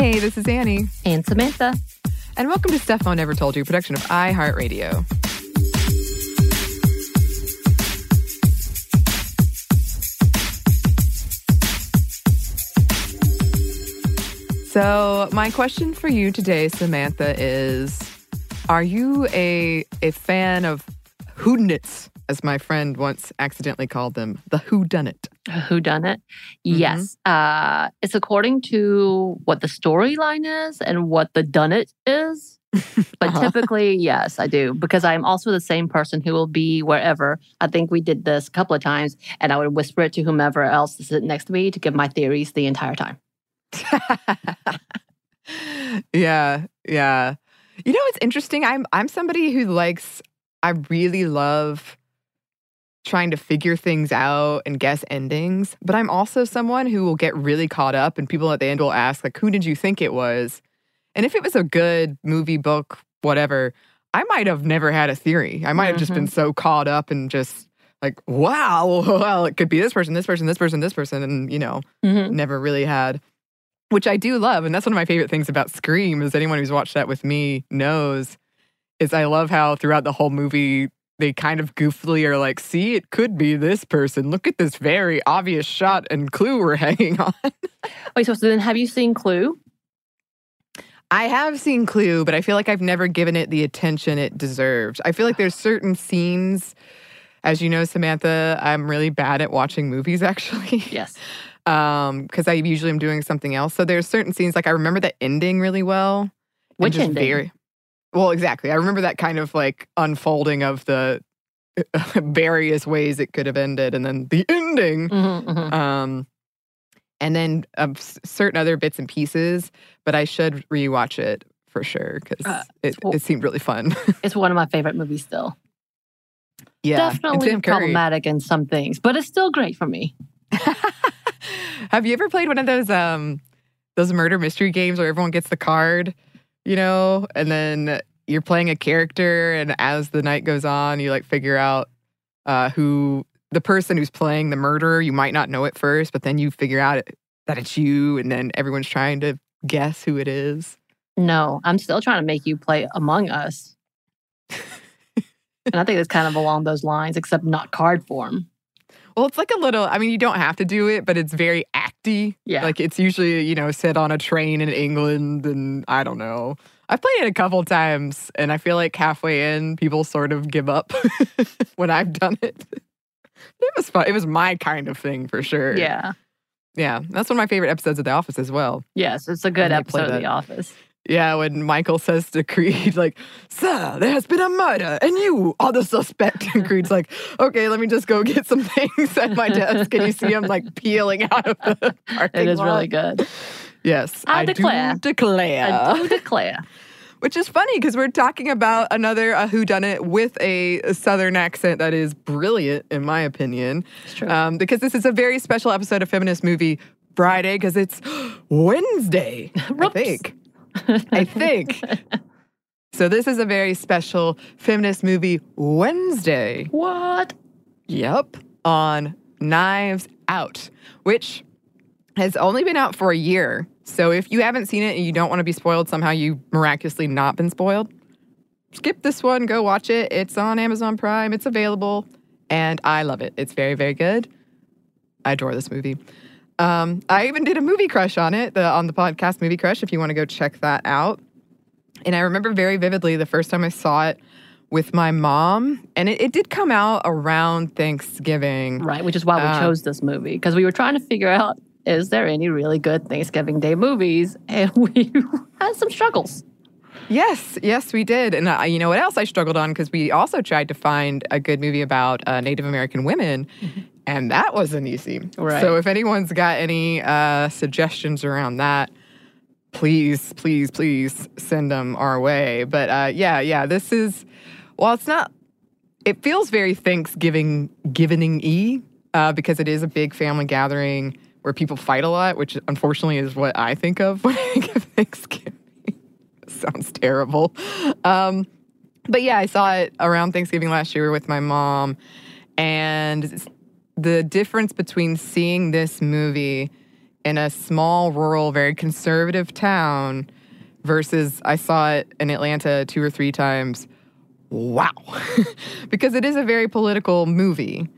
Hey, this is Annie. And Samantha. And welcome to Stuff Mom Never Told You, production of iHeartRadio. So, my question for you today, Samantha, is Are you a, a fan of whodunits, as my friend once accidentally called them, the who done it. Who done it? Yes. Uh, it's according to what the storyline is and what the done it is. But Uh-huh. typically, yes, I do because I'm also the same person who will be wherever. I think we did this a couple of times, and I would whisper it to whomever else is sitting next to me to give my theories the entire time. yeah, yeah. You know what's interesting? I'm I'm somebody who likes I really love trying to figure things out and guess endings, but I'm also someone who will get really caught up and people at the end will ask like who did you think it was? And if it was a good movie, book, whatever, I might have never had a theory. I might have just been so caught up and just like, wow, well, it could be this person, this person, this person, this person, and you know, Mhm. never really had which I do love. And that's one of my favorite things about Scream, is anyone who's watched that with me knows, is I love how throughout the whole movie, they kind of goofily are like, see, it could be this person. Look at this very obvious shot and clue we're hanging on. Wait, so, then have you seen Clue? I have seen Clue, but I feel like I've never given it the attention it deserves. I feel like there's certain scenes, as you know, Samantha, I'm really bad at watching movies actually. Yes. um because i usually am doing something else so there's certain scenes like i remember the ending really well Which ending? very- well exactly i remember that kind of like unfolding of the various ways it could have ended and then the ending Mhm, mhm. um and then of certain other bits and pieces but i should rewatch it for sure because Uh, it, well- it seemed really fun It's one of my favorite movies still. yeah Definitely problematic in some things, but it's still great for me. Have you ever played one of those um those murder mystery games where everyone gets the card, you know, and then you're playing a character and as the night goes on, you like figure out uh who the person who's playing the murderer, you might not know it first, but then you figure out it, that it's you and then everyone's trying to guess who it is. No, I'm still trying to make you play Among Us. and I think it's kind of along those lines, except not card form. Well, it's like a little, I mean, you don't have to do it, but it's very acty. Yeah. Like it's usually, you know, set on a train in England and I don't know. I've played it a couple times and I feel like halfway in, people sort of give up when I've done it. It was fun. It was my kind of thing for sure. Yeah. Yeah. That's one of my favorite episodes of The Office as well. Yes, it's a good When they play episode of. The Office. Yeah. When Michael says to Creed, like, Sir, there has been a murder and you are the suspect. And Creed's like, okay, let me just go get some things at my desk. And you see him like peeling out of the parking It is lot. really good. Yes, I declare. do declare. I do declare. Which is funny because we're talking about another uh, whodunit with a, a southern accent that is brilliant, in my opinion. It's true. Um, because this is a very special episode of Feminist Movie Friday because it's Wednesday, I think. I think. so this is a very special Feminist Movie Wednesday. what? Yep. on Knives Out, which has only been out for a year. So if you haven't seen it and you don't want to be spoiled, somehow you miraculously not been spoiled, skip this one, go watch it. It's on Amazon Prime, it's available, and I love it. It's very, very good. I adore this movie. Um, I even did a movie crush on it the, on the podcast Movie Crush if you want to go check that out. And I remember very vividly the first time I saw it with my mom, and it, it did come out around Thanksgiving. Right, which is why we Um, chose this movie because we were trying to figure out is there any really good Thanksgiving Day movies, and we had some struggles. Yes, yes, we did. And uh, you know what else I struggled on? Because we also tried to find a good movie about uh, Native American women, and that wasn't easy. Right. So if anyone's got any uh, suggestions around that, please, please, please send them our way. But uh, yeah, yeah, this is, well, it's not, it feels very Thanksgiving giving y uh, because it is a big family gathering where people fight a lot, which unfortunately is what I think of when I think of Thanksgiving. Sounds terrible. Um, but yeah, I saw it around Thanksgiving last year with my mom. And the difference between seeing this movie in a small, rural, very conservative town versus I saw it in Atlanta two or three times. Wow. because it is a very political movie.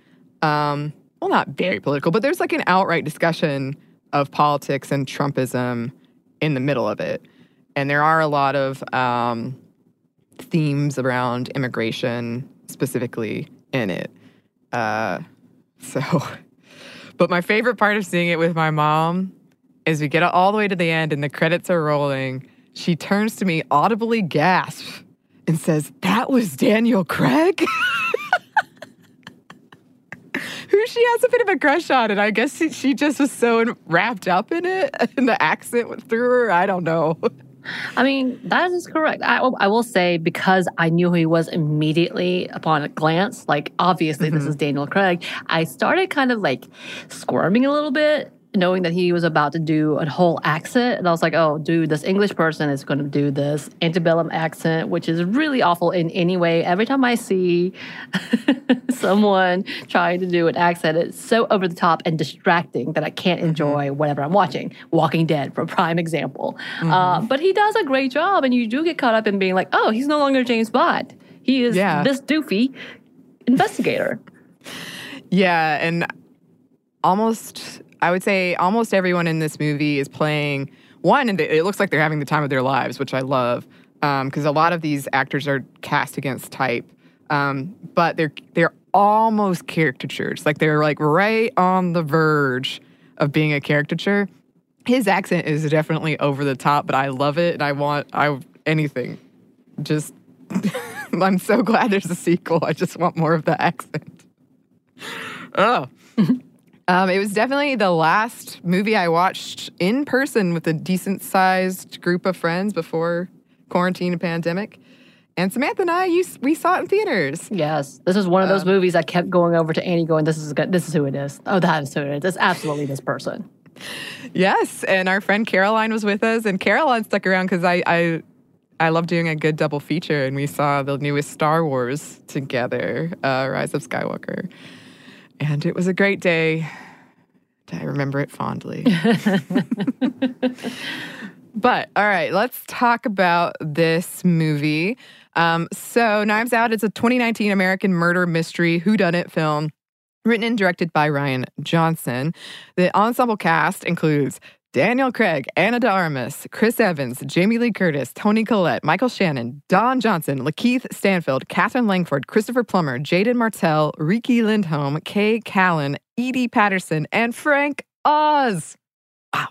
Um, well, not very political, but there's like an outright discussion of politics and Trumpism in the middle of it. And there are a lot of um, themes around immigration specifically in it. Uh, so, but my favorite part of seeing it with my mom is we get all the way to the end and the credits are rolling. She turns to me, audibly gasps, and says, That was Daniel Craig? Who she has a bit of a crush on. And I guess she, she just was so wrapped up in it and the accent went through her. I don't know. I mean, that is correct. I, I will say because I knew who he was immediately upon a glance, like obviously this mm-hmm. is Daniel Craig, I started kind of like squirming a little bit, knowing that he was about to do a whole accent. And I was like, oh, dude, this English person is going to do this antebellum accent, which is really awful in any way. Every time I see someone trying to do an accent, it's so over the top and distracting that I can't enjoy whatever I'm watching. Walking Dead, for prime example. Uh, but he does a great job, and you do get caught up in being like, oh, he's no longer James Bond. He is Yeah. this doofy investigator. Yeah, and almost, I would say, almost everyone in this movie is playing one, and it looks like they're having the time of their lives, which I love, because a lot of these actors are cast against type, um, but they're they're almost caricatures, like they're like right on the verge of being a caricature. His accent is definitely over the top, but I love it, and I want I anything, just. I'm so glad there's a sequel. I just want more of the accent. Oh. um, it was definitely the last movie I watched in person with a decent sized group of friends before quarantine and pandemic. And Samantha and I, you, we saw it in theaters. Yes, this is one of those movies I kept going over to Annie, going, "This is good. This is who it is. Oh, that is who it is. It's absolutely this person." Yes, and our friend Caroline was with us, and Caroline stuck around because I, I, I love doing a good double feature, and we saw the newest Star Wars together, uh, Rise of Skywalker, and it was a great day. I remember it fondly. but all right, let's talk about this movie. Um, so, Knives Out is a 2019 American murder mystery whodunit film written and directed by Rian Johnson. The ensemble cast includes Daniel Craig, Ana de Armas, Chris Evans, Jamie Lee Curtis, Toni Collette, Michael Shannon, Don Johnson, LaKeith Stanfield, Katherine Langford, Christopher Plummer, Jaeden Martell, Riki Lindhome, K Callan, Edi Patterson, and Frank Oz. Wow.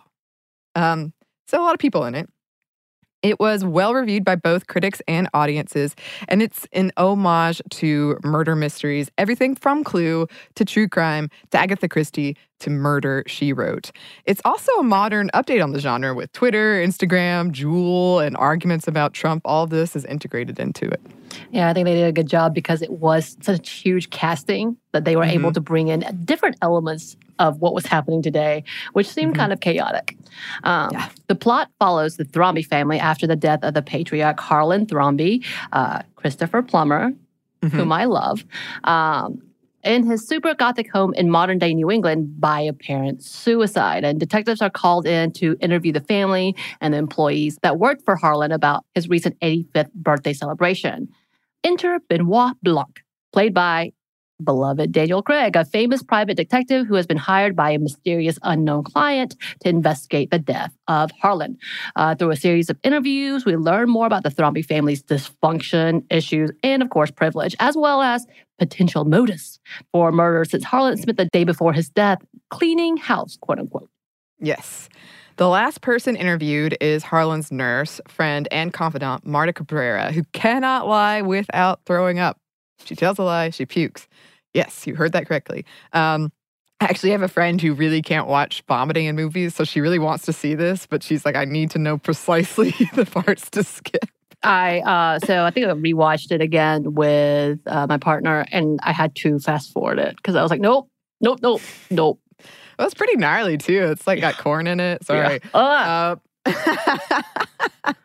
Um, so a lot of people in it. It was well reviewed by both critics and audiences, and it's an homage to murder mysteries, everything from Clue to true crime to Agatha Christie to Murder, She Wrote. It's also a modern update on the genre with Twitter, Instagram, Juul, and arguments about Trump. All this is integrated into it. Yeah, I think they did a good job because it was such huge casting that they were able to bring in different elements of what was happening today, which seemed kind of chaotic. Um, The plot follows the Thrombey family after the death of the patriarch Harlan Thrombey, uh, Christopher Plummer, whom I love. Um, in his super gothic home in modern day New England by apparent suicide. And detectives are called in to interview the family and the employees that worked for Harlan about his recent 85th birthday celebration. Enter Benoit Blanc, played by beloved Daniel Craig, a famous private detective who has been hired by a mysterious unknown client to investigate the death of Harlan. Uh, through a series of interviews, we learn more about the Thrombey family's dysfunction, issues, and of course, privilege, as well as potential motives for murder since Harlan spent the day before his death cleaning house, quote unquote. Yes. The last person interviewed is Harlan's nurse, friend, and confidant, Marta Cabrera, who cannot lie without throwing up. She tells a lie, she pukes. Yes, you heard that correctly. Um, I actually have a friend who really can't watch vomiting in movies, so she really wants to see this, but she's like, I need to know precisely the parts to skip. I uh, so I think I rewatched it again with uh, my partner, and I had to fast forward it because I was like, nope, nope, nope, nope. Well, it's pretty gnarly too. It's like got corn in it. Sorry. Yeah. Uh,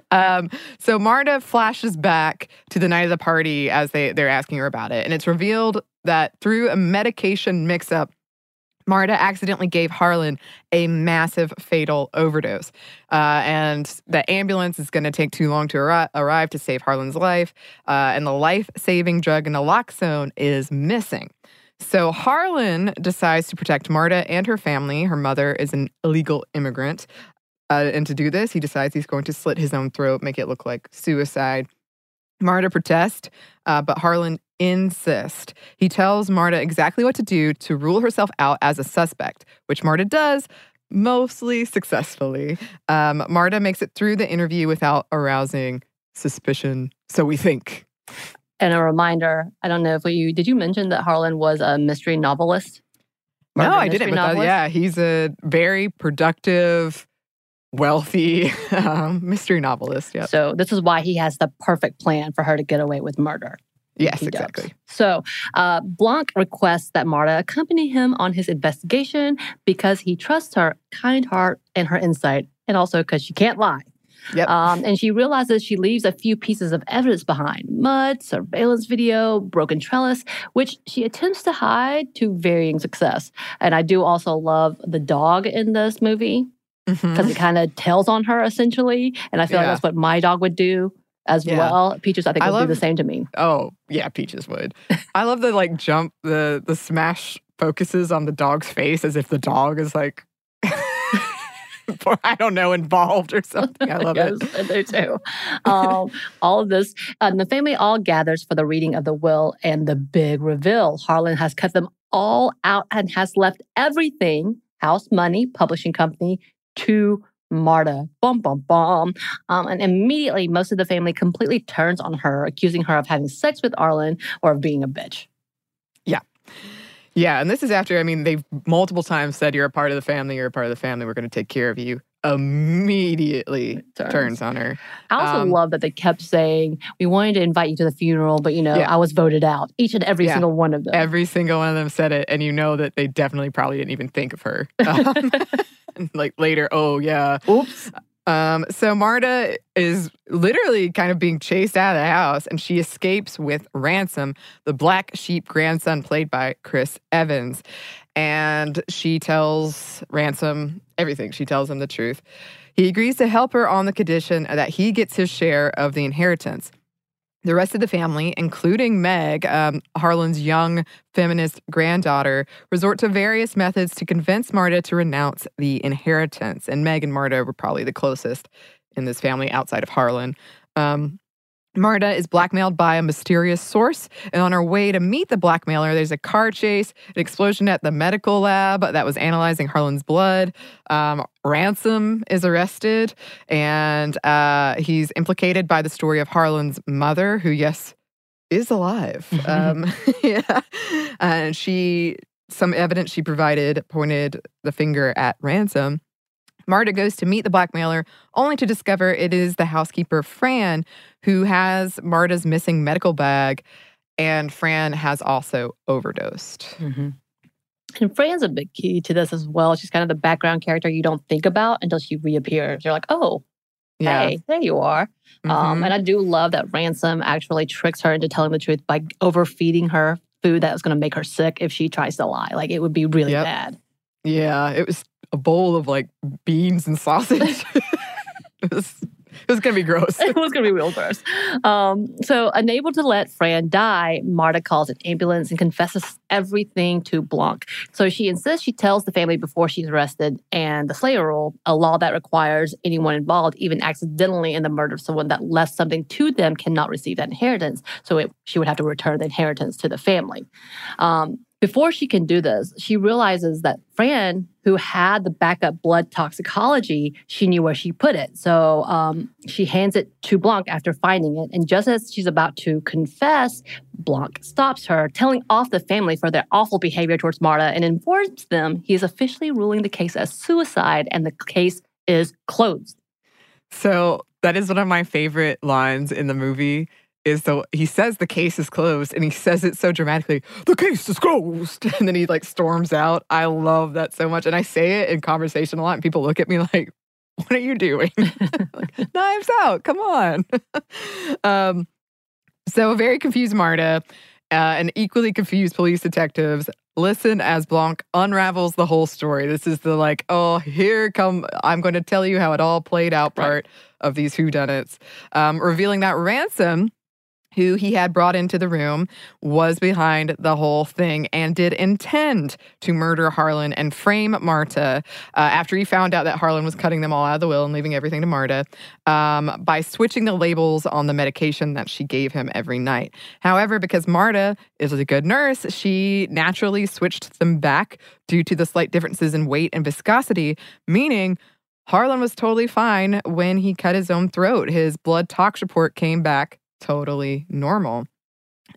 um, so Marta flashes back to the night of the party as they, they're asking her about it. And it's revealed that through a medication mix up, Marta accidentally gave Harlan a massive fatal overdose. Uh, and the ambulance is going to take too long to arri- arrive to save Harlan's life. Uh, and the life saving drug naloxone is missing. So Harlan decides to protect Marta and her family. Her mother is an illegal immigrant. Uh, and to do this, he decides he's going to slit his own throat, make it look like suicide. Marta protests, uh, but Harlan insists. He tells Marta exactly what to do to rule herself out as a suspect, which Marta does mostly successfully. Um, Marta makes it through the interview without arousing suspicion, so we think. And a reminder I don't know if you did you mention that Harlan was a mystery novelist? No, I didn't. But that, yeah, he's a very productive, wealthy um, mystery novelist. Yeah. So this is why he has the perfect plan for her to get away with murder. Yes, does. exactly. So uh, Blanc requests that Marta accompany him on his investigation because he trusts her kind heart and her insight, and also because she can't lie. Yep. Um, and she realizes she leaves a few pieces of evidence behind mud, surveillance video, broken trellis, which she attempts to hide to varying success. And I do also love the dog in this movie because it kind of tells on her essentially. And I feel like that's what my dog would do as Yeah. well. Peaches, I think, I would love- do the same to me. Oh, yeah, Peaches would. I love the like jump, the the smash focuses on the dog's face as if the dog is like I don't know, involved or something. I love yes, it. I do too. Um, all of this, and the family all gathers for the reading of the will and the big reveal. Harlan has cut them all out and has left everything house, money, publishing company to Marta. Bum, bum, bum. Um, and immediately, most of the family completely turns on her, accusing her of having sex with Harlan or of being a bitch. Yeah, and this is after I mean they've multiple times said you're a part of the family, you're a part of the family, we're gonna take care of you. Immediately Turns. turns on her. I also Um, love that they kept saying, We wanted to invite you to the funeral, but you know, Yeah. I was voted out. Each and every Yeah. single one of them. Every single one of them said it, and you know that they definitely probably didn't even think of her. Um, like later, oh yeah. Oops. Um, so Marta is literally kind of being chased out of the house, and she escapes with Ransom, the black sheep grandson played by Chris Evans. And she tells Ransom everything. She tells him the truth. He agrees to help her on the condition that he gets his share of the inheritance. The rest of the family, including Meg, um, Harlan's young feminist granddaughter, resort to various methods to convince Marta to renounce the inheritance. And Meg and Marta were probably the closest in this family outside of Harlan. Um, Marta is blackmailed by a mysterious source, and on her way to meet the blackmailer, there's a car chase, an explosion at the medical lab that was analyzing Harlan's blood. Um, Ransom is arrested, and uh, he's implicated by the story of Harlan's mother, who, yes, is alive. um, yeah, and she some evidence she provided pointed the finger at Ransom. Marta goes to meet the blackmailer, only to discover it is the housekeeper, Fran, who has Marta's missing medical bag, and Fran has also overdosed. And Fran's a big key to this as well. She's kind of the background character you don't think about until she reappears. You're like, oh, Yeah. hey, there you are. Um, Mhm. and I do love that Ransom actually tricks her into telling the truth by overfeeding her food that was going to make her sick if she tries to lie. Like it would be really Yep. bad. Yeah, it was a bowl of like beans and sausage. it was it was gonna be gross. it was to be real gross. Um, so, unable to let Fran die, Marta calls an ambulance and confesses everything to Blanc. So, she insists she tells the family before she's arrested, and the Slayer rule, a law that requires anyone involved, even accidentally in the murder of someone that left something to them, cannot receive that inheritance. So, it, she would have to return the inheritance to the family. Um, before she can do this, she realizes that Fran, who had the backup blood toxicology, she knew where she put it. So um, she hands it to Blanc after finding it. And just as she's about to confess, Blanc stops her, telling off the family for their awful behavior towards Marta and informs them he is officially ruling the case as suicide and the case is closed. So that is one of my favorite lines in the movie. Is so he says the case is closed and he says it so dramatically, the case is closed. And then he like storms out. I love that so much. And I say it in conversation a lot, and people look at me like, what are you doing? like, Knives out, come on. um, so a very confused Marta uh, and equally confused police detectives listen as Blanc unravels the whole story. This is the like, oh, here come, I'm going to tell you how it all played out part of these whodunits, um, revealing that Ransom, who he had brought into the room, was behind the whole thing and did intend to murder Harlan and frame Marta uh, after he found out that Harlan was cutting them all out of the will and leaving everything to Marta um, by switching the labels on the medication that she gave him every night. However, because Marta is a good nurse, she naturally switched them back due to the slight differences in weight and viscosity, meaning Harlan was totally fine when he cut his own throat. His blood tox report came back totally normal.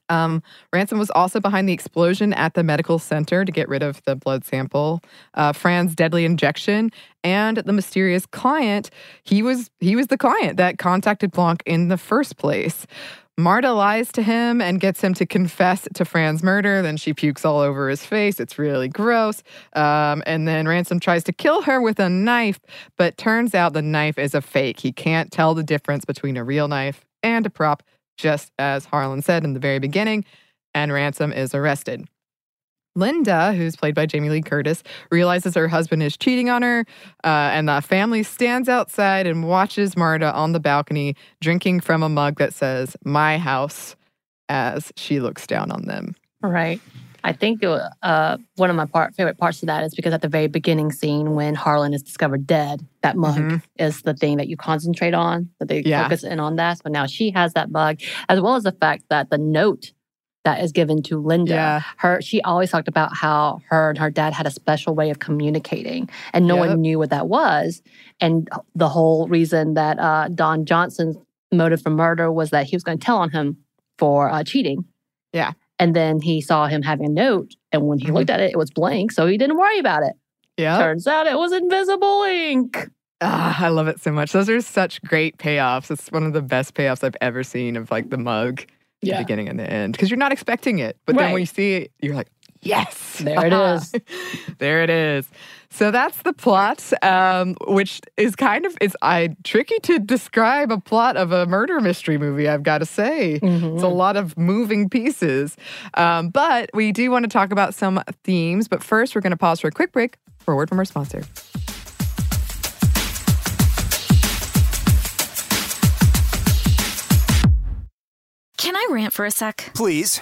Um, Ransom was also behind the explosion at the medical center to get rid of the blood sample, uh, Fran's deadly injection, and the mysterious client. He was he was the client that contacted Blanc in the first place. Marta lies to him and gets him to confess to Fran's murder. Then she pukes all over his face. It's really gross. Um, and then Ransom tries to kill her with a knife, but turns out the knife is a fake. He can't tell the difference between a real knife and a prop, just as Harlan said in the very beginning, and Ransom is arrested. Linda, who's played by Jamie Lee Curtis, realizes her husband is cheating on her, uh, and the family stands outside and watches Marta on the balcony drinking from a mug that says, My house, as she looks down on them. Right. I think uh, one of my part, favorite parts of that is because at the very beginning scene, when Harlan is discovered dead, that mug Mhm. is the thing that you concentrate on, that they Yeah. focus in on that. So now she has that mug, as well as the fact that the note that is given to Linda, Yeah. her she always talked about how her and her dad had a special way of communicating, and no Yep. one knew what that was. And the whole reason that uh, Don Johnson's motive for murder was that he was going to tell on him for uh, cheating. Yeah. And then he saw him having a note, and when he Mhm. looked at it, it was blank, so he didn't worry about it. Yeah. Turns out it was invisible ink. Ah, I love it so much. Those are such great payoffs. It's one of the best payoffs I've ever seen of like the mug, the beginning and the end, because you're not expecting it. But then when you see it, you're like, yes, There it is. there it is. So that's the plot, um, which is kind of it's I tricky to describe a plot of a murder mystery movie. I've got to say, it's Mm-hmm. a lot of moving pieces. Um, but we do want to talk about some themes. But first, we're going to pause for a quick break for a word from our sponsor. Can I rant for a sec? Please.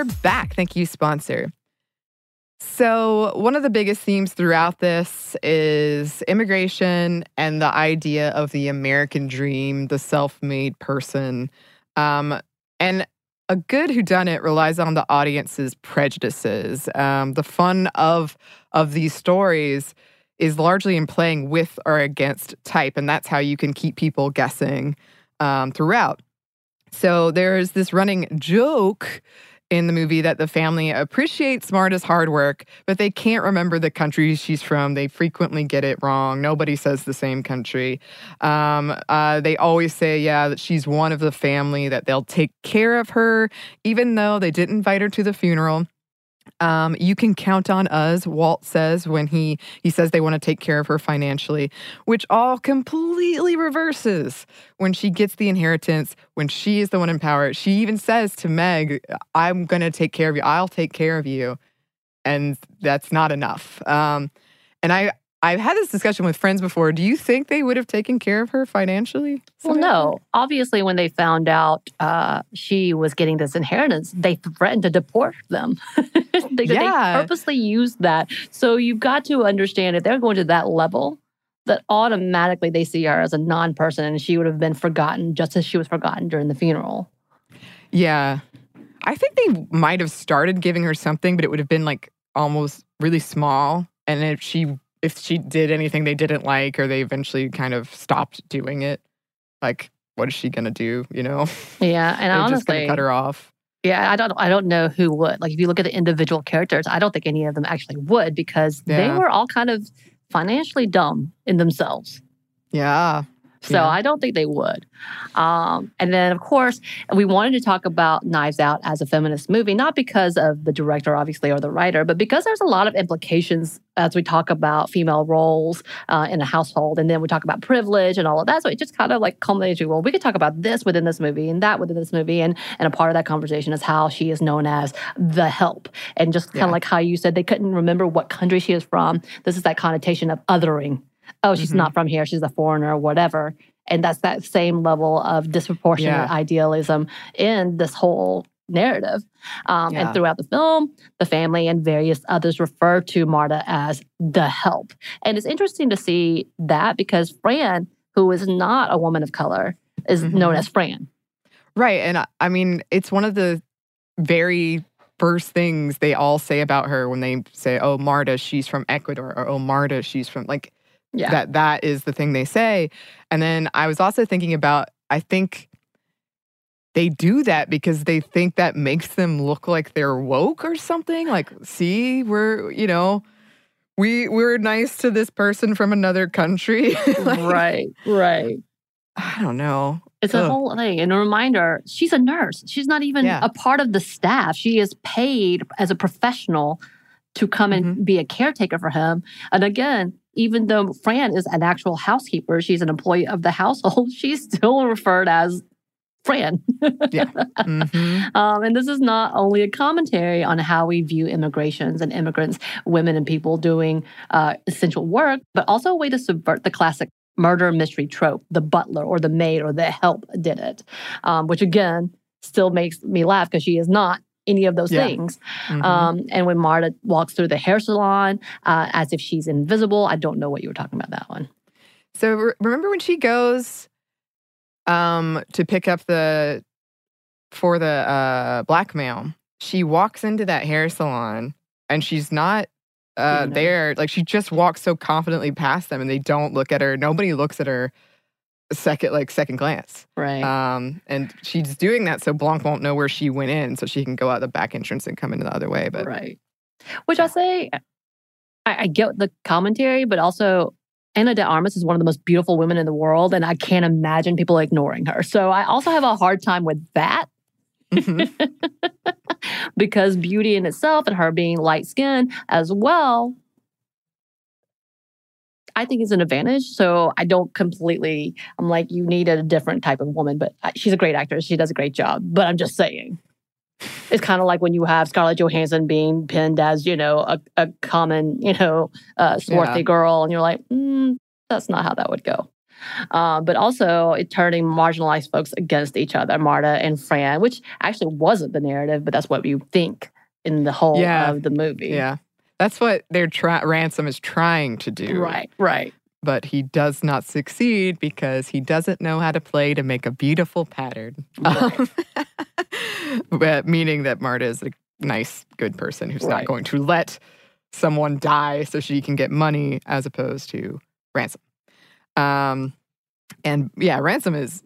we're back. Thank you, sponsor. So, one of the biggest themes throughout this is immigration and the idea of the American dream, the self made person. Um, and a good whodunit relies on the audience's prejudices. Um, the fun of, of these stories is largely in playing with or against type, and that's how you can keep people guessing um, throughout. So, there's this running joke in the movie that the family appreciates Marta's hard work, but they can't remember the country she's from. They frequently get it wrong. Nobody says the same country. Um, uh, they always say, yeah, that she's one of the family, that they'll take care of her, even though they didn't invite her to the funeral. Um, you can count on us, Walt says when he he says they want to take care of her financially, which all completely reverses when she gets the inheritance, when she is the one in power. She even says to Meg, I'm gonna take care of you, I'll take care of you. And that's not enough. Um, and I I've had this discussion with friends before. Do you think they would have taken care of her financially? Well, no. Obviously, when they found out uh, she was getting this inheritance, they threatened to deport them. they, Yeah. they purposely used that. So you've got to understand if they're going to that level, that automatically they see her as a non person and she would have been forgotten just as she was forgotten during the funeral. Yeah. I think they might have started giving her something, but it would have been like almost really small. And if she if she did anything they didn't like or they eventually kind of stopped doing it, like what is she gonna do? You know? Yeah. And They're just gonna honestly, cut her off. Yeah, I don't I don't know who would. Like if you look at the individual characters, I don't think any of them actually would because they were all kind of financially dumb in themselves. Yeah. So Yeah. I don't think they would. Um, and then, of course, we wanted to talk about Knives Out as a feminist movie, not because of the director, obviously, or the writer, but because there's a lot of implications as we talk about female roles uh, in a household. And then we talk about privilege and all of that. So it just kind of like culminated to, well, we could talk about this within this movie and that within this movie. And, and a part of that conversation is how she is known as the help. And just kind of Yeah. like how you said they couldn't remember what country she is from. This is that connotation of othering oh, she's Mhm. not from here, she's a foreigner or whatever. And that's that same level of disproportionate Yeah. idealism in this whole narrative. Um, Yeah. And throughout the film, the family and various others refer to Marta as the help. And it's interesting to see that because Fran, who is not a woman of color, is known Mhm. as Fran. Right. And I- I mean, it's one of the very first things they all say about her when they say, "Oh, Marta, she's from Ecuador," or "Oh, Marta, she's from like Yeah. that." That is the thing they say. And then I was also thinking about, I think they do that because they think that makes them look like they're woke or something. Like, see, we're you know. We we're nice to this person from another country. Like, right, right. I don't know. It's a whole thing. And a reminder, she's a nurse. She's not even Yeah. a part of the staff. She is paid as a professional to come Mm-hmm. and be a caretaker for him. And again, even though Fran is an actual housekeeper, she's an employee of the household, she's still referred as Fran. Mhm. Um, and this is not only a commentary on how we view immigrations and immigrants, women and people doing uh, essential work, but also a way to subvert the classic murder mystery trope the butler or the maid or the help did it, um, which again still makes me laugh because she is not any of those Yeah. things. Mhm. Um, and when Marta walks through the hair salon uh, as if she's invisible, I don't know what you were talking about that one. So re- remember when she goes um, to pick up the for the uh, blackmail. She walks into that hair salon and she's not uh, there. Like she just walks so confidently past them, and they don't look at her. Nobody looks at her second, like second glance. Right. Um, and she's doing that so Blanc won't know where she went in, so she can go out the back entrance and come in the other way. But right. Which i'll say, I, I get the commentary, but also Ana de Armas is one of the most beautiful women in the world, and I can't imagine people ignoring her. So I also have a hard time with that Mhm. because beauty in itself and her being light skinned as well, I think is an advantage. So I don't completely, I'm like, you need a different type of woman, but she's a great actress. She does a great job. But I'm just saying. It's kind of like when you have Scarlett Johansson being pinned as, you know, a, a common, you know, uh, swarthy Yeah. girl, and you're like, mm, that's not how that would go. Uh, but also it turning marginalized folks against each other, Marta and Fran, which actually wasn't the narrative, but that's what you think in the whole Yeah. of the movie. yeah, that's what their try- ransom is trying to do. Right, right. but he does not succeed because he doesn't know how to play to make a beautiful pattern. Um, but meaning that Marta is a nice, good person who's Right. not going to let someone die so she can get money as opposed to ransom. Um, and yeah, ransom is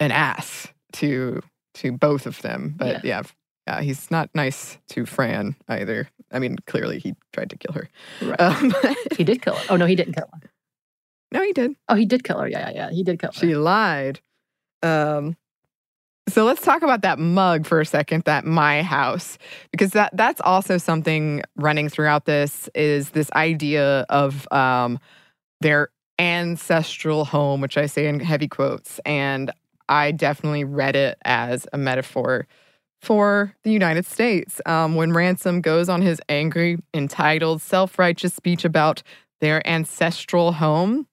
an ass to to both of them, but yeah. yeah, he's not nice to Fran either. I mean, clearly he tried to kill her. Right. Um, He did kill her. Oh, no, he didn't kill her. no, he did. Oh, he did kill her. Yeah, yeah, yeah. He did kill her. She lied. Um, so let's talk about that mug for a second, that my house, because that that's also something running throughout this is this idea of um, their ancestral home, which I say in heavy quotes, and I definitely read it as a metaphor for the United States. Um, when Ransom goes on his angry, entitled, self righteous speech about their ancestral home,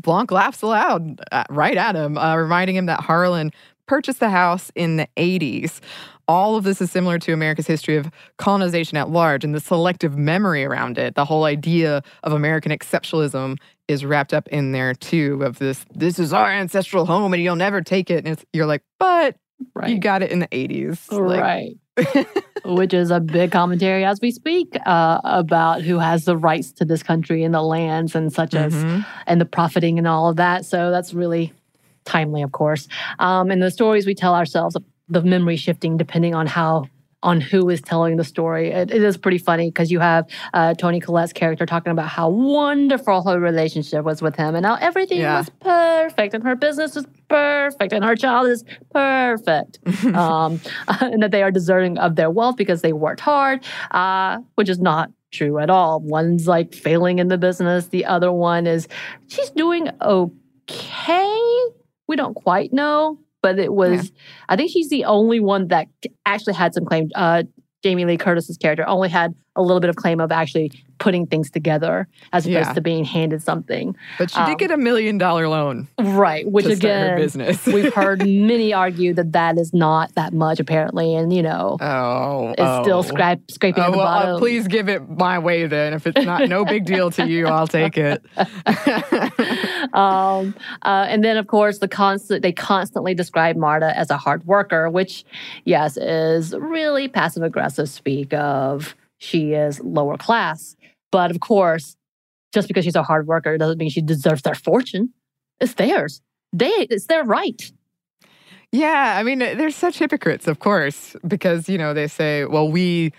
Blanc laughs aloud uh, right at him, uh, reminding him that Harlan purchased the house in the 80s. All of this is similar to America's history of colonization at large and the selective memory around it. The whole idea of American exceptionalism is wrapped up in there too. Of this, this is our ancestral home, and you'll never take it. And you're like, but right. you got it in the 80s. Like, right. Which is a big commentary as we speak uh, about who has the rights to this country and the lands and such as Mhm. and the profiting and all of that. So that's really timely, of course. Um, and the stories we tell ourselves, the memory shifting depending on how on who is telling the story. It, it is pretty funny because you have uh, Toni Collette's character talking about how wonderful her relationship was with him and how everything Yeah. was perfect and her business is perfect and her child is perfect. um, and that they are deserving of their wealth because they worked hard, uh, which is not true at all. One's like failing in the business, the other one is she's doing okay. We don't quite know, but it was, I think she's the only one that actually had some claim. Uh, Jamie Lee Curtis's character only had a little bit of claim of actually putting things together as opposed Yeah. to being handed something. But she Um, did get a million dollar loan Right. Which to start her again, business. we've heard many argue that that is not that much apparently. And, you know, oh, it's oh. still scrap, scraping Oh, well, uh, bottom. please give it my way then. If it's not no big deal to you, I'll take it. um, uh, and then, of course, the constant they constantly describe Marta as a hard worker, which, yes, is really passive aggressive speak of she is lower class. But of course, just because she's a hard worker doesn't mean she deserves their fortune. It's theirs. They it's their right. yeah, I mean, they're such hypocrites, of course, because you know they say, "Well, we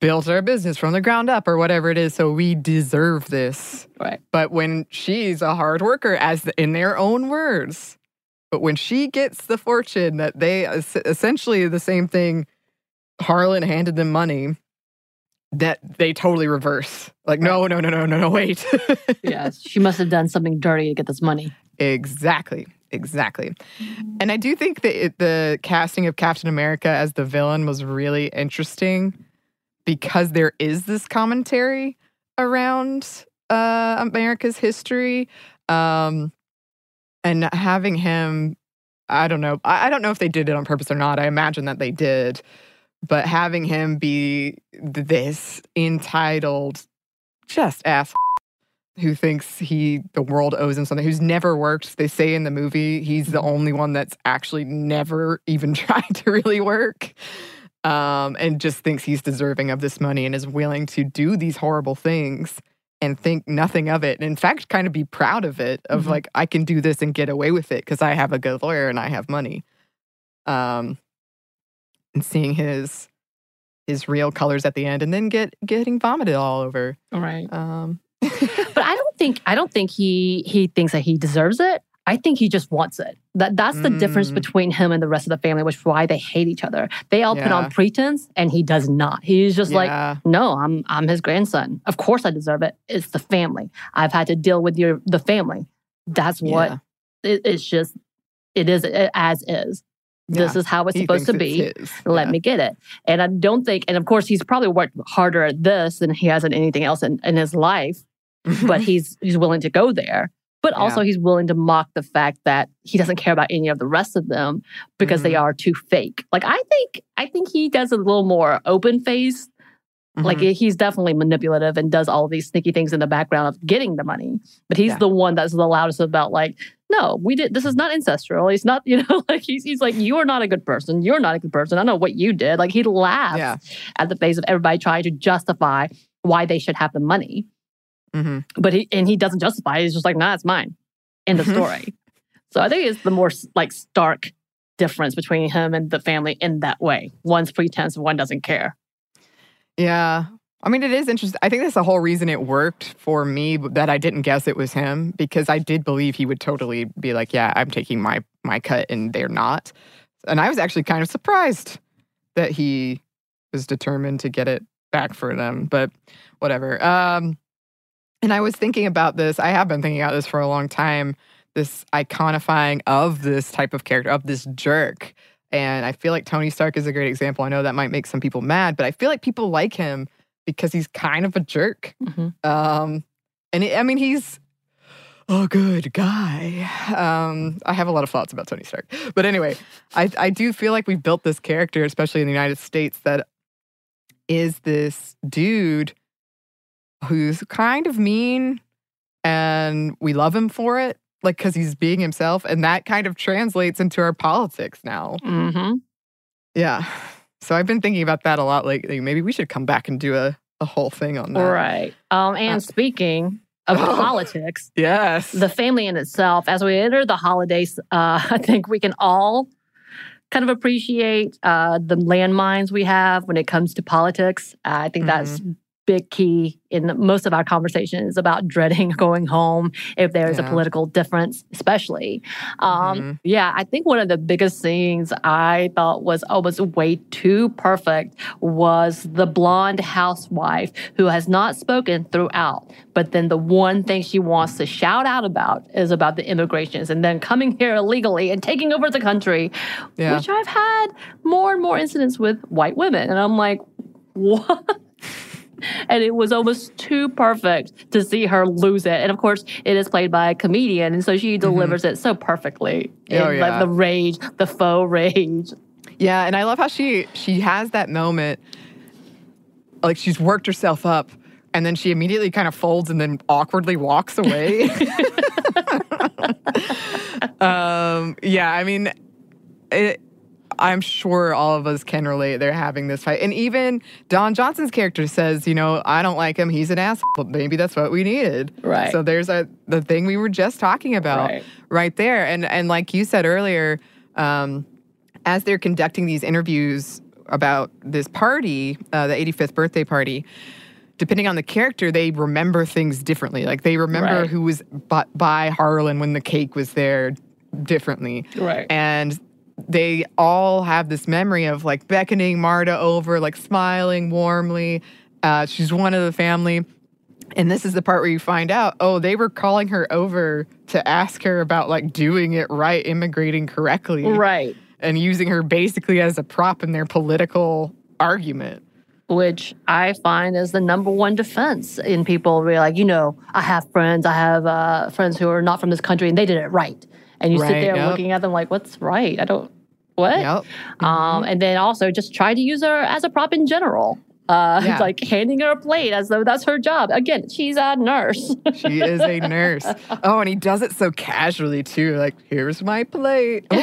built our business from the ground up, or whatever it is, so we deserve this." Right. But when she's a hard worker, as in their own words, but when she gets the fortune that they essentially the same thing, Harlan handed them money. That they totally reverse. Like, no, no, no, no, no, no, wait. Yes. she must have done something dirty to get this money. Exactly. Exactly. Mm. And I do think that it, the casting of Captain America as the villain was really interesting because there is this commentary around uh, America's history. Um, and having him, I don't know, I, I don't know if they did it on purpose or not. I imagine that they did. But having him be this entitled, just ass who thinks he the world owes him something, who's never worked. They say in the movie he's the only one that's actually never even tried to really work. Um, and just thinks he's deserving of this money and is willing to do these horrible things and think nothing of it. And in fact, kind of be proud of it, of Mhm. like, I can do this and get away with it because I have a good lawyer and I have money. Um, and seeing his his real colors at the end and then get getting vomited all over. Right. Um, But I don't think I don't think he he thinks that he deserves it. I think he just wants it. That that's the difference Mm. between him and the rest of the family, which is why they hate each other. They all put on pretense, and he does not. He's just like, no, I'm I'm his grandson. Of course I deserve it. It's the family. I've had to deal with your the family. That's what Yeah. it, it's just. It is it, as is. This is how it's He supposed to be. Let Yeah. me get it. And I don't think, and of course, he's probably worked harder at this than he has at anything else in, in his life. But he's he's willing to go there. But Yeah. also, he's willing to mock the fact that he doesn't care about any of the rest of them because they Mhm. are too fake. Like I think, I think he does a little more open face like Mhm. he's definitely manipulative and does all these sneaky things in the background of getting the money. But he's Yeah. the one that's the loudest about like, no, we did. This is not ancestral. He's not, you know, like he's he's like, you are not a good person. You're not a good person. I know what you did. Like he laughs Yeah. at the face of everybody trying to justify why they should have the money. Mhm. But he and he doesn't justify. it. He's just like, nah, it's mine. End of story. so I think it's the more like stark difference between him and the family in that way. One's pretense, one doesn't care. Yeah. I mean, it is interesting. I think that's the whole reason it worked for me that I didn't guess it was him because I did believe he would totally be like, "Yeah, I'm taking my my cut," and they're not. And I was actually kind of surprised that he was determined to get it back for them. But whatever. Um, and I was thinking about this. I have been thinking about this for a long time. This iconifying of this type of character, of this jerk. And I feel like Tony Stark is a great example. I know that might make some people mad, but I feel like people like him because he's kind of a jerk. Mhm. Um, and it, I mean, he's a good guy. Um, I have a lot of thoughts about Tony Stark, but anyway, I I do feel like we've built this character, especially in the United States, that is this dude who's kind of mean, and we love him for it, like because he's being himself, and that kind of translates into our politics now. Mm-hmm. Yeah. So I've been thinking about that a lot lately. Maybe we should come back and do a, a whole thing on that. Right. Um, and Uh, speaking of Oh. politics, Yes. the family in itself, as we enter the holidays, uh, I think we can all kind of appreciate uh, the landmines we have when it comes to politics. Uh, I think that's Mm-hmm. Big key in most of our conversations about dreading going home if there's a political difference, especially. Um, Mhm. Yeah, I think one of the biggest scenes I thought was almost way too perfect was the blonde housewife who has not spoken throughout, but then the one thing she wants to shout out about is about the immigrations and then coming here illegally and taking over the country, Yeah. which I've had more and more incidents with white women. And I'm like, what? And it was almost too perfect to see her lose it. And of course, it is played by a comedian, and so she delivers it so perfectly. Mm-hmm. Oh, in, yeah. like the rage, the faux rage. Yeah, and I love how she she has that moment like she's worked herself up and then she immediately kind of folds and then awkwardly walks away. um yeah, I mean it I'm sure all of us can relate. They're having this fight. And even Don Johnson's character says, you know, I don't like him. He's an asshole. But maybe that's what we needed. Right. So there's a the thing we were just talking about Right. right there. And and like you said earlier, um, as they're conducting these interviews about this party, uh, the 85th birthday party, depending on the character, they remember things differently. Like they remember Right. who was by, by Harlan when the cake was there differently. Right. And they all have this memory of like beckoning Marta over, like smiling warmly. Uh, she's one of the family. And this is the part where you find out, oh, they were calling her over to ask her about like doing it right, immigrating correctly, Right. and using her basically as a prop in their political argument. Which I find is the number one defense in people. Where like, you know, I have friends. I have uh, friends who are not from this country, and they did it right. And you sit there yep. looking at them like, "What's right? I don't. What? Yep. Um, and then also just try to use her as a prop in general. uh, Yeah. like handing her a plate as though that's her job. Again, she's a nurse. She is a nurse. Oh, and he does it so casually too. Like, here's my plate.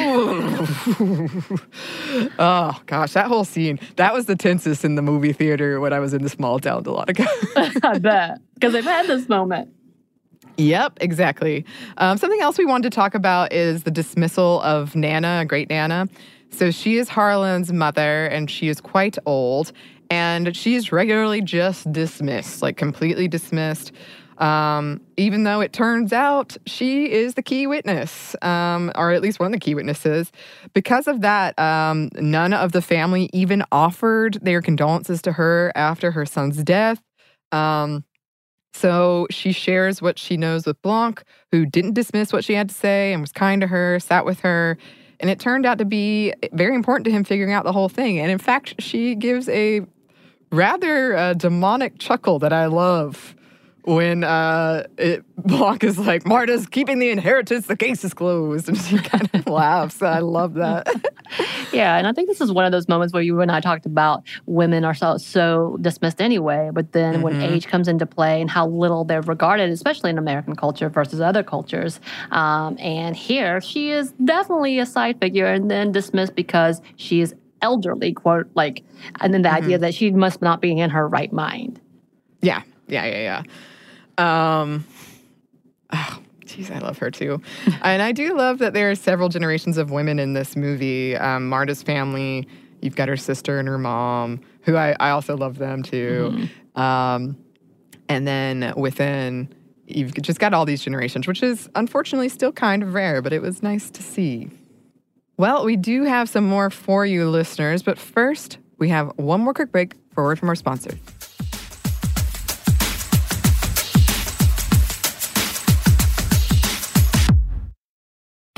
Oh gosh, that whole scene. That was the tensest in the movie theater when I was in the small town a lot ago. I bet because they've had this moment. Yep, exactly. Um, something else we wanted to talk about is the dismissal of Nana, a great Nana. So she is Harlan's mother, and she is quite old, and she is regularly just dismissed, like completely dismissed. Um, even though it turns out she is the key witness, um, or at least one of the key witnesses. Because of that, um, none of the family even offered their condolences to her after her son's death. Um, so she shares what she knows with Blanc, who didn't dismiss what she had to say and was kind to her, sat with her. And it turned out to be very important to him figuring out the whole thing. And in fact, she gives a rather uh, demonic chuckle that I love when uh, it, Blanc is like, Marta's keeping the inheritance, the case is closed. And she kind of laughs. I love that. Yeah, and I think this is one of those moments where you and I talked about women are so, so dismissed anyway, but then when Mhm. age comes into play and how little they're regarded, especially in American culture versus other cultures. Um, and here, she is definitely a side figure and then dismissed because she is elderly, quote, like, and then the idea that she must not be in her right mind. Yeah, yeah, yeah, yeah. Um, oh, geez, I love her too, and I do love that there are several generations of women in this movie. Um, Marta's family, you've got her sister and her mom, who I, I also love them too. Um, and then within, you've just got all these generations, which is unfortunately still kind of rare, but it was nice to see. Well, we do have some more for you listeners, but first, we have one more quick break for word from our sponsor.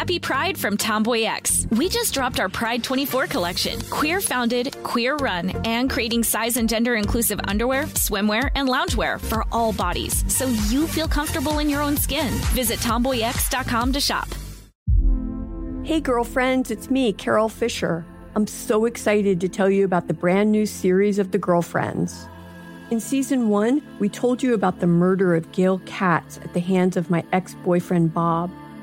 Happy Pride from Tomboy X. We just dropped our Pride 24 collection. Queer founded, queer run, and creating size and gender inclusive underwear, swimwear, and loungewear for all bodies so you feel comfortable in your own skin. Visit tomboyx.com to shop. Hey, girlfriends, it's me, Carol Fisher. I'm so excited to tell you about the brand new series of The Girlfriends. In season one, we told you about the murder of Gail Katz at the hands of my ex boyfriend, Bob.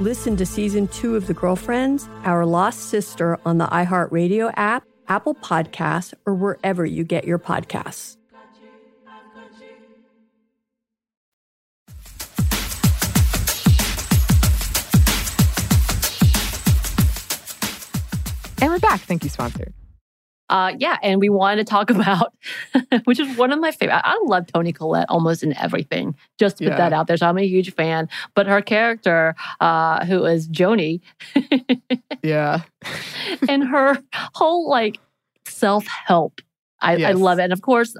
Listen to season two of The Girlfriends, Our Lost Sister on the iHeartRadio app, Apple Podcasts, or wherever you get your podcasts. And we're back. Thank you, sponsor. Uh, yeah, and we wanted to talk about, which is one of my favorite. I love Toni Collette almost in everything. Just to put Yeah. that out there, so I'm a huge fan. But her character, uh, who is Joni, Yeah. and her whole like self help. I, I love it. And of course,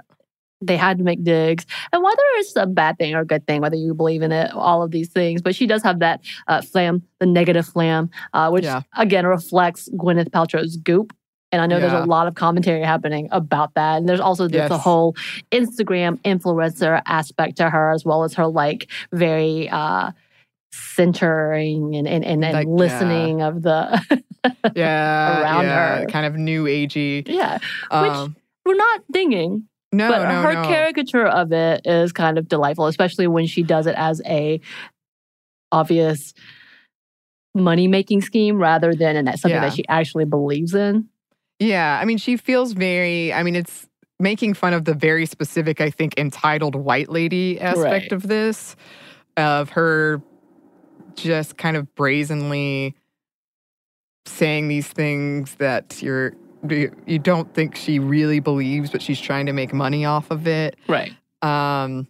they had to make digs. And whether it's a bad thing or a good thing, whether you believe in it, all of these things, but she does have that uh, flam, the negative flam, uh, which Yeah. again reflects Gwyneth Paltrow's goop. And I know there's a lot of commentary happening about that. And there's also just the whole Instagram influencer aspect to her, as well as her like very uh, centering and, and, and, and Like, yeah. listening of the Yeah. Around yeah, her. Kind of new agey. yeah. Um, we're not dinging, no, but no, her no. caricature of it is kind of delightful, especially when she does it as a obvious money making scheme rather than in that something Yeah. that she actually believes in. Yeah, I mean, she feels very. I mean, it's making fun of the very specific, I think, entitled white lady aspect Right. of this, of her just kind of brazenly saying these things that you're you you don't think she really believes, but she's trying to make money off of it. Right. Um,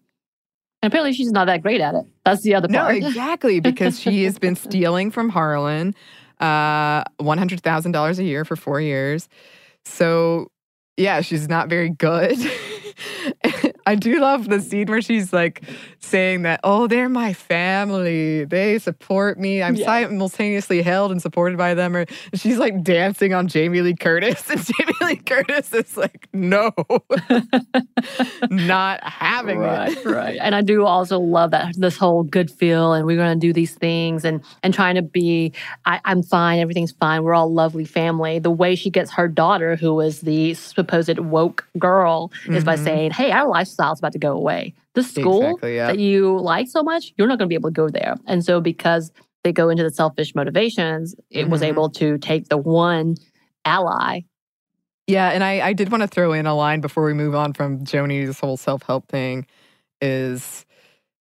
And apparently she's not that great at it. That's the other part no, part. exactly, because she has been stealing from Harlan uh, $100,000 a year for four years. So, yeah, she's not very good. I do love the scene where she's like saying that, oh, they're my family. They support me. I'm Yeah. simultaneously held and supported by them. Or she's like dancing on Jamie Lee Curtis. And Jamie Lee Curtis is like, no, not having right, it. right. And I do also love that this whole good feel and we're gonna do these things and and trying to be I, I'm fine, everything's fine, we're all lovely family. The way she gets her daughter, who is the supposed woke girl, is by Mhm. saying, Hey, our lifestyle's about to go away. The school Exactly, yeah. that you like so much, you're not gonna be able to go there. And so because they go into the selfish motivations, it was Mhm. able to take the one ally. Yeah, and I, I did want to throw in a line before we move on from Joni's whole self help thing. Is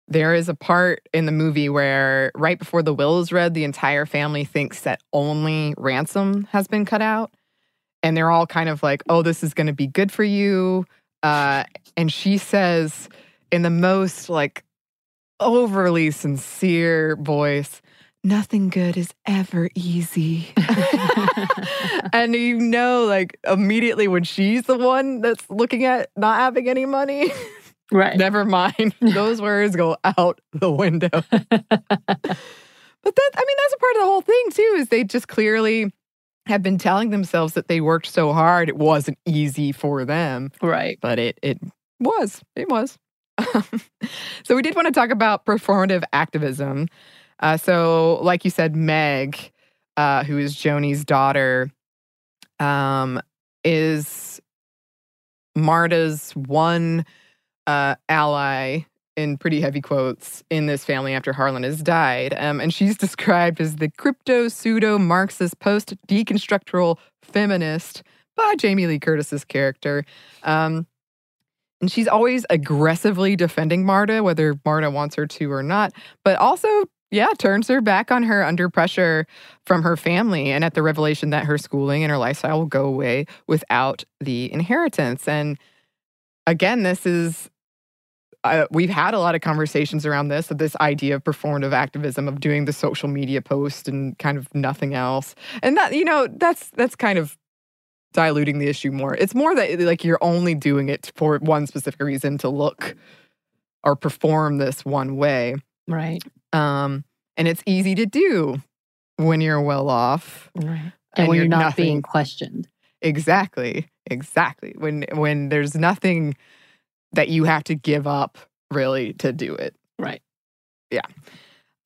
there is a part in the movie where right before the will is read, the entire family thinks that only Ransom has been cut out, and they're all kind of like, "Oh, this is going to be good for you," uh, and she says in the most like overly sincere voice. Nothing good is ever easy. and you know, like immediately when she's the one that's looking at not having any money, Right. never mind. Those words go out the window. but that, I mean, that's a part of the whole thing, too, is they just clearly have been telling themselves that they worked so hard. It wasn't easy for them, Right. but it, it was. It was. so we did want to talk about performative activism. Uh, so, like you said, Meg, uh, who is Joni's daughter, um, is Marta's one uh, ally in pretty heavy quotes in this family after Harlan has died. Um, and she's described as the crypto pseudo Marxist post deconstructural feminist by Jamie Lee Curtis's character. Um, and she's always aggressively defending Marta, whether Marta wants her to or not, but also, yeah, turns her back on her under pressure from her family and at the revelation that her schooling and her lifestyle will go away without the inheritance. And again, this is. Uh, we've had a lot of conversations around this of this idea of performative activism of doing the social media post and kind of nothing else and that you know that's that's kind of diluting the issue more. It's more that like you're only doing it for one specific reason to look or perform this one way. Right. Um, and it's easy to do when you're well off. Right. And, when you're, not nothing- being questioned. Exactly. Exactly. When when there's nothing that you have to give up really to do it. Right. Yeah.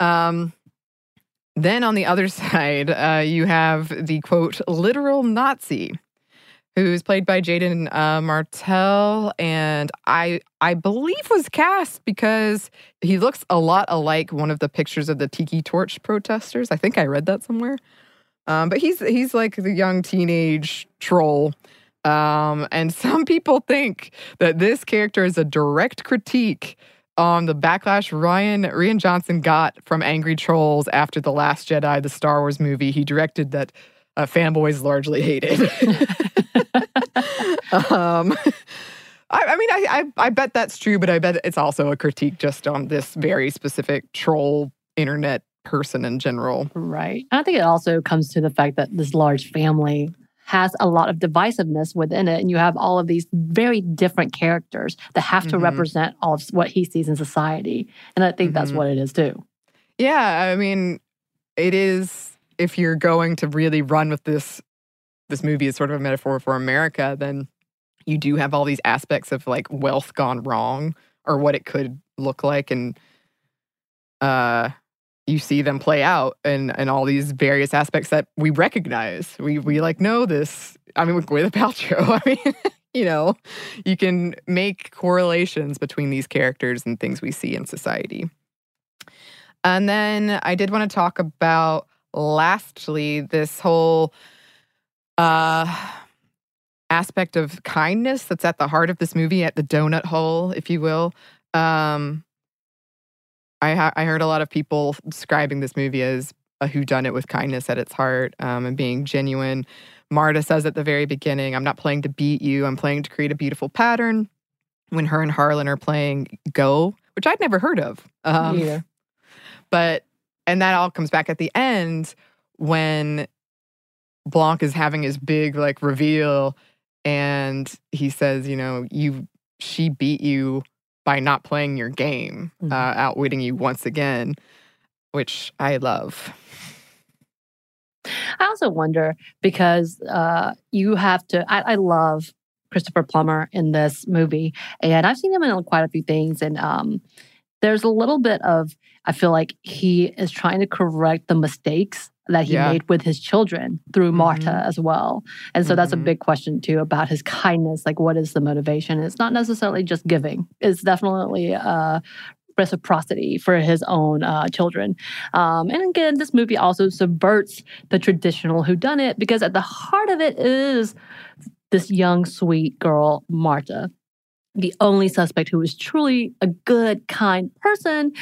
Um then on the other side, uh, you have the quote literal Nazi, who's played by Jaeden uh, Martell, and I I believe was cast because he looks a lot alike one of the pictures of the Tiki Torch protesters. I think I read that somewhere. Um, but he's he's like the young teenage troll. Um, and some people think that this character is a direct critique on the backlash Ryan Rian Johnson got from angry trolls after the Last Jedi, the Star Wars movie he directed that uh, fanboys largely hated. um, I, I mean, I, I I bet that's true, but I bet it's also a critique just on this very specific troll internet person in general. Right. I think it also comes to the fact that this large family has a lot of divisiveness within it. And you have all of these very different characters that have to Mhm. represent all of what he sees in society. And I think that's Mhm. what it is too. Yeah, I mean, it is if you're going to really run with this this movie as sort of a metaphor for America, then you do have all these aspects of like wealth gone wrong or what it could look like and uh you see them play out and and all these various aspects that we recognize. We we like know this. I mean with Gwyneth Paltrow, I mean, you know, you can make correlations between these characters and things we see in society. And then I did want to talk about lastly this whole uh aspect of kindness that's at the heart of this movie at the donut hole if you will um i ha- i heard a lot of people describing this movie as a whodunit with kindness at its heart um, and being genuine. Marta says at the very beginning i'm not playing to beat you. I'm playing to create a beautiful pattern. When her and Harlan are playing go which i'd never heard of um, either. but and that all comes back at the end when Blanc is having his big like reveal and he says, you know, you she beat you by not playing your game, Mhm. uh, outwitting you once again, which I love. I also wonder because uh, you have to. I, I love Christopher Plummer in this movie, and I've seen him in quite a few things. And um, there's a little bit of I feel like he is trying to correct the mistakes that he Yeah. made with his children through Marta Mhm. as well. And so that's a Mhm. big question too about his kindness. Like, what is the motivation? It's not necessarily just giving. It's definitely uh, reciprocity for his own uh, children. Um, and again, this movie also subverts the traditional whodunit because at the heart of it is this young, sweet girl, Marta, the only suspect who is truly a good, kind person,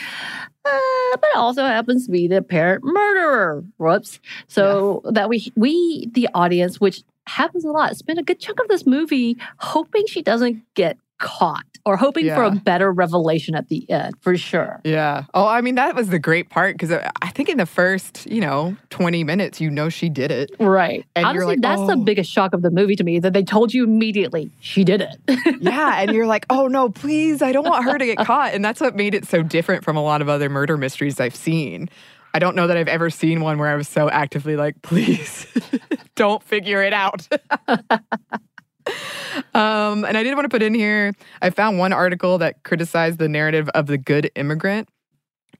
uh, but also happens to be the apparent murderer. Whoops. So that we, we, the audience, which happens a lot, spend a good chunk of this movie hoping she doesn't get caught or hoping for a better revelation at the end, for sure. Yeah. Oh, I mean, that was the great part because uh, I think in the first, you know, 20 minutes, you know, she did it. Right. And Honestly, you're like, that's the "Oh." biggest shock of the movie to me that they told you immediately she did it. yeah. And you're like, oh no, please, I don't want her to get caught. And that's what made it so different from a lot of other murder mysteries I've seen. I don't know that I've ever seen one where I was so actively like, please don't figure it out. Um, and I did want to put in here, I found one article that criticized the narrative of the good immigrant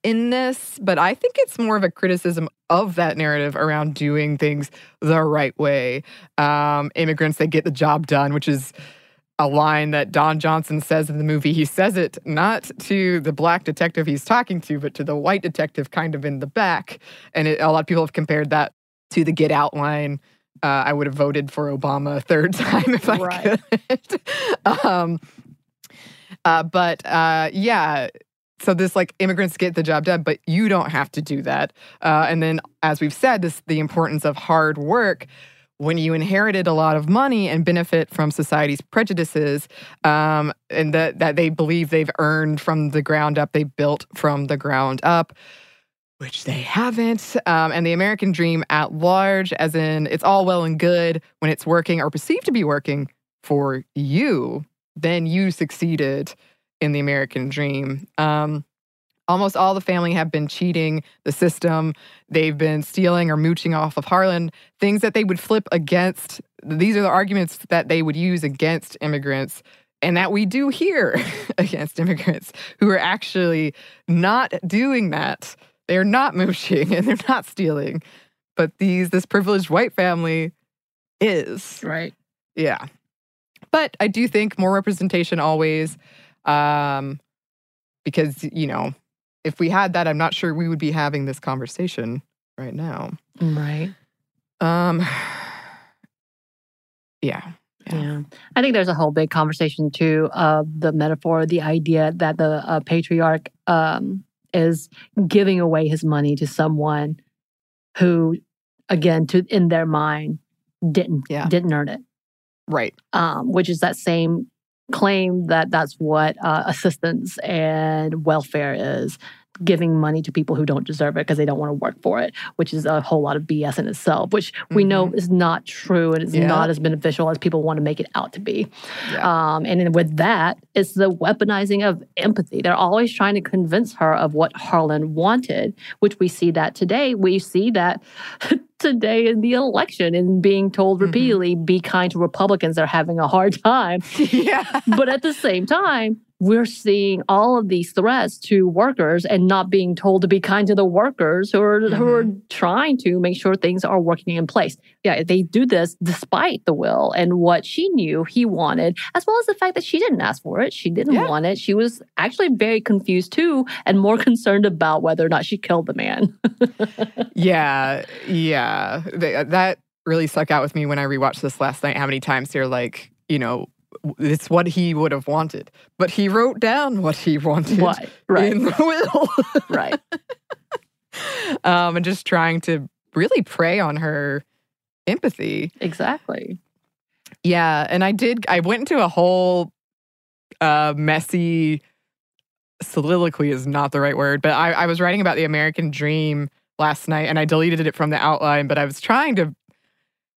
in this, but I think it's more of a criticism of that narrative around doing things the right way. Um, immigrants, they get the job done, which is a line that Don Johnson says in the movie. He says it not to the black detective he's talking to, but to the white detective kind of in the back. And it, a lot of people have compared that to the Get Out line. Uh, I would have voted for Obama a third time if I Right. could. um, uh, but uh, yeah, so this like immigrants get the job done, but you don't have to do that. Uh, and then, as we've said, this the importance of hard work. When you inherited a lot of money and benefit from society's prejudices, um, and that that they believe they've earned from the ground up, they built from the ground up, which they haven't. Um, and the American dream at large, as in it's all well and good when it's working or perceived to be working for you, then you succeeded in the American dream. Um, almost all the family have been cheating the system. They've been stealing or mooching off of Harlan, things that they would flip against. These are the arguments that they would use against immigrants and that we do here against immigrants who are actually not doing that. They're not mooching and they're not stealing. But these this privileged white family is. right. Yeah. But I do think more representation always. Um, because, you know, if we had that, I'm not sure we would be having this conversation right now. Right. Um, yeah. Yeah. I think there's a whole big conversation too of the metaphor, the idea that the uh, patriarch um, is giving away his money to someone who, again, to in their mind, didn't Yeah. didn't earn it. Right. Um, which is that same claim that that's what uh, assistance and welfare is giving money to people who don't deserve it because they don't want to work for it, which is a whole lot of BS in itself, which we know is not true and is Yeah. not as beneficial as people want to make it out to be. Um, and then with that, it's the weaponizing of empathy. They're always trying to convince her of what Harlan wanted, which we see that today. We see that today in the election and being told repeatedly, be kind to Republicans. They're having a hard time. yeah. But at the same time, we're seeing all of these threats to workers and not being told to be kind to the workers who are who are mm-hmm. trying to make sure things are working in place. Yeah, they do this despite the will and what she knew he wanted, as well as the fact that she didn't ask for it. She didn't want it. She was actually very confused too, and more concerned about whether or not she killed the man. yeah, yeah. Th- that really stuck out with me when I rewatched this last night. How many times they're like, you know, it's what he would have wanted, but he wrote down what he wanted What? Right. in the will, right? um, and just trying to really prey on her empathy. Exactly. Yeah, and I did. I went into a whole uh, messy soliloquy is not the right word, but I, I was writing about the American dream last night, and I deleted it from the outline. But I was trying to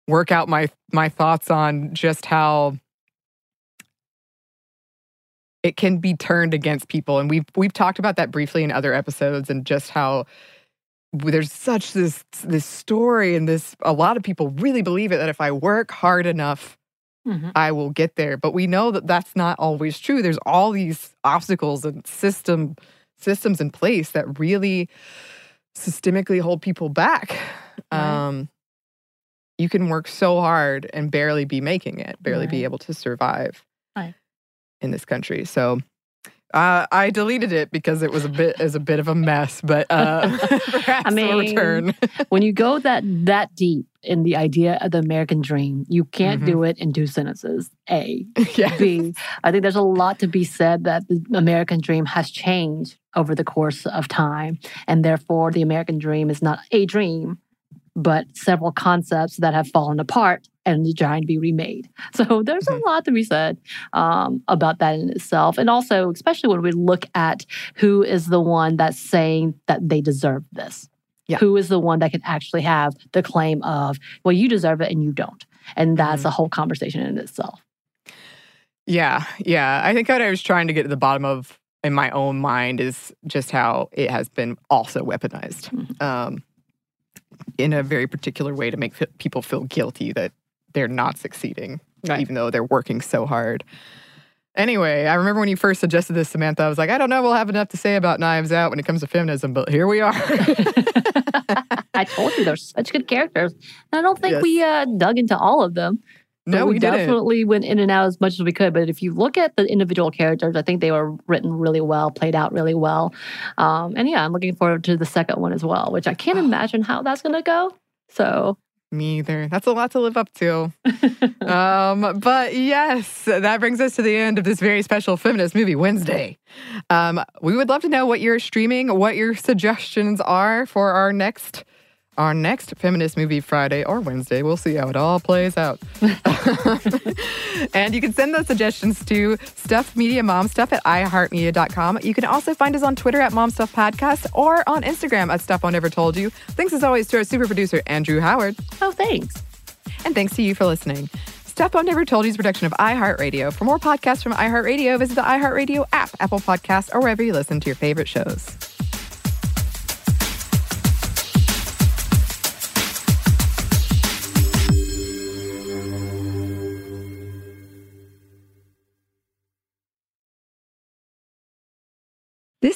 work out my my thoughts on just how it can be turned against people, and we've we've talked about that briefly in other episodes, and just how there's such this this story and this a lot of people really believe it that if I work hard enough I will get there. But we know that that's not always true. There's all these obstacles and system systems in place that really systemically hold people back. Um, you can work so hard and barely be making it, barely be able to survive Right. In this country. So. Uh, I deleted it because it was a bit as a bit of a mess, but uh, I mean, return. when you go that that deep in the idea of the American dream, you can't do it in two sentences. A, B. I think there's a lot to be said that the American dream has changed over the course of time, and therefore the American dream is not a dream, but several concepts that have fallen apart and trying to be remade. So there's a lot to be said um, about that in itself, and also especially when we look at who is the one that's saying that they deserve this. Yeah. Who is the one that can actually have the claim of, well, you deserve it and you don't. And that's a whole conversation in itself. Yeah, yeah. I think what I was trying to get to the bottom of in my own mind is just how it has been also weaponized um, in a very particular way to make fe- people feel guilty that they're not succeeding, even though they're working so hard. Anyway, I remember when you first suggested this, Samantha, I was like, I don't know, we'll have enough to say about Knives Out when it comes to feminism, but here we are. I told you they're such good characters. And I don't think Yes. we uh, dug into all of them. No, we didn't. definitely went in and out as much as we could. But if you look at the individual characters, I think they were written really well, played out really well. Um, and yeah, I'm looking forward to the second one as well, which I can't imagine how that's going to go. So Me either. That's a lot to live up to. um, but yes, that brings us to the end of this very special feminist movie Wednesday. Um, we would love to know what you're streaming, what your suggestions are for our next our next feminist movie Friday or Wednesday. We'll see how it all plays out. and you can send those suggestions to Stuff Media Mom Stuff at iHeartMedia.com. You can also find us on Twitter at Mom Stuff Podcast or on Instagram at Stuff Mom Never Told You. Thanks as always to our super producer, Andrew Howard. Oh, thanks. And thanks to you for listening. Stuff Mom Never Told You is production of iHeartRadio. For more podcasts from iHeartRadio, visit the iHeartRadio app, Apple Podcasts, or wherever you listen to your favorite shows.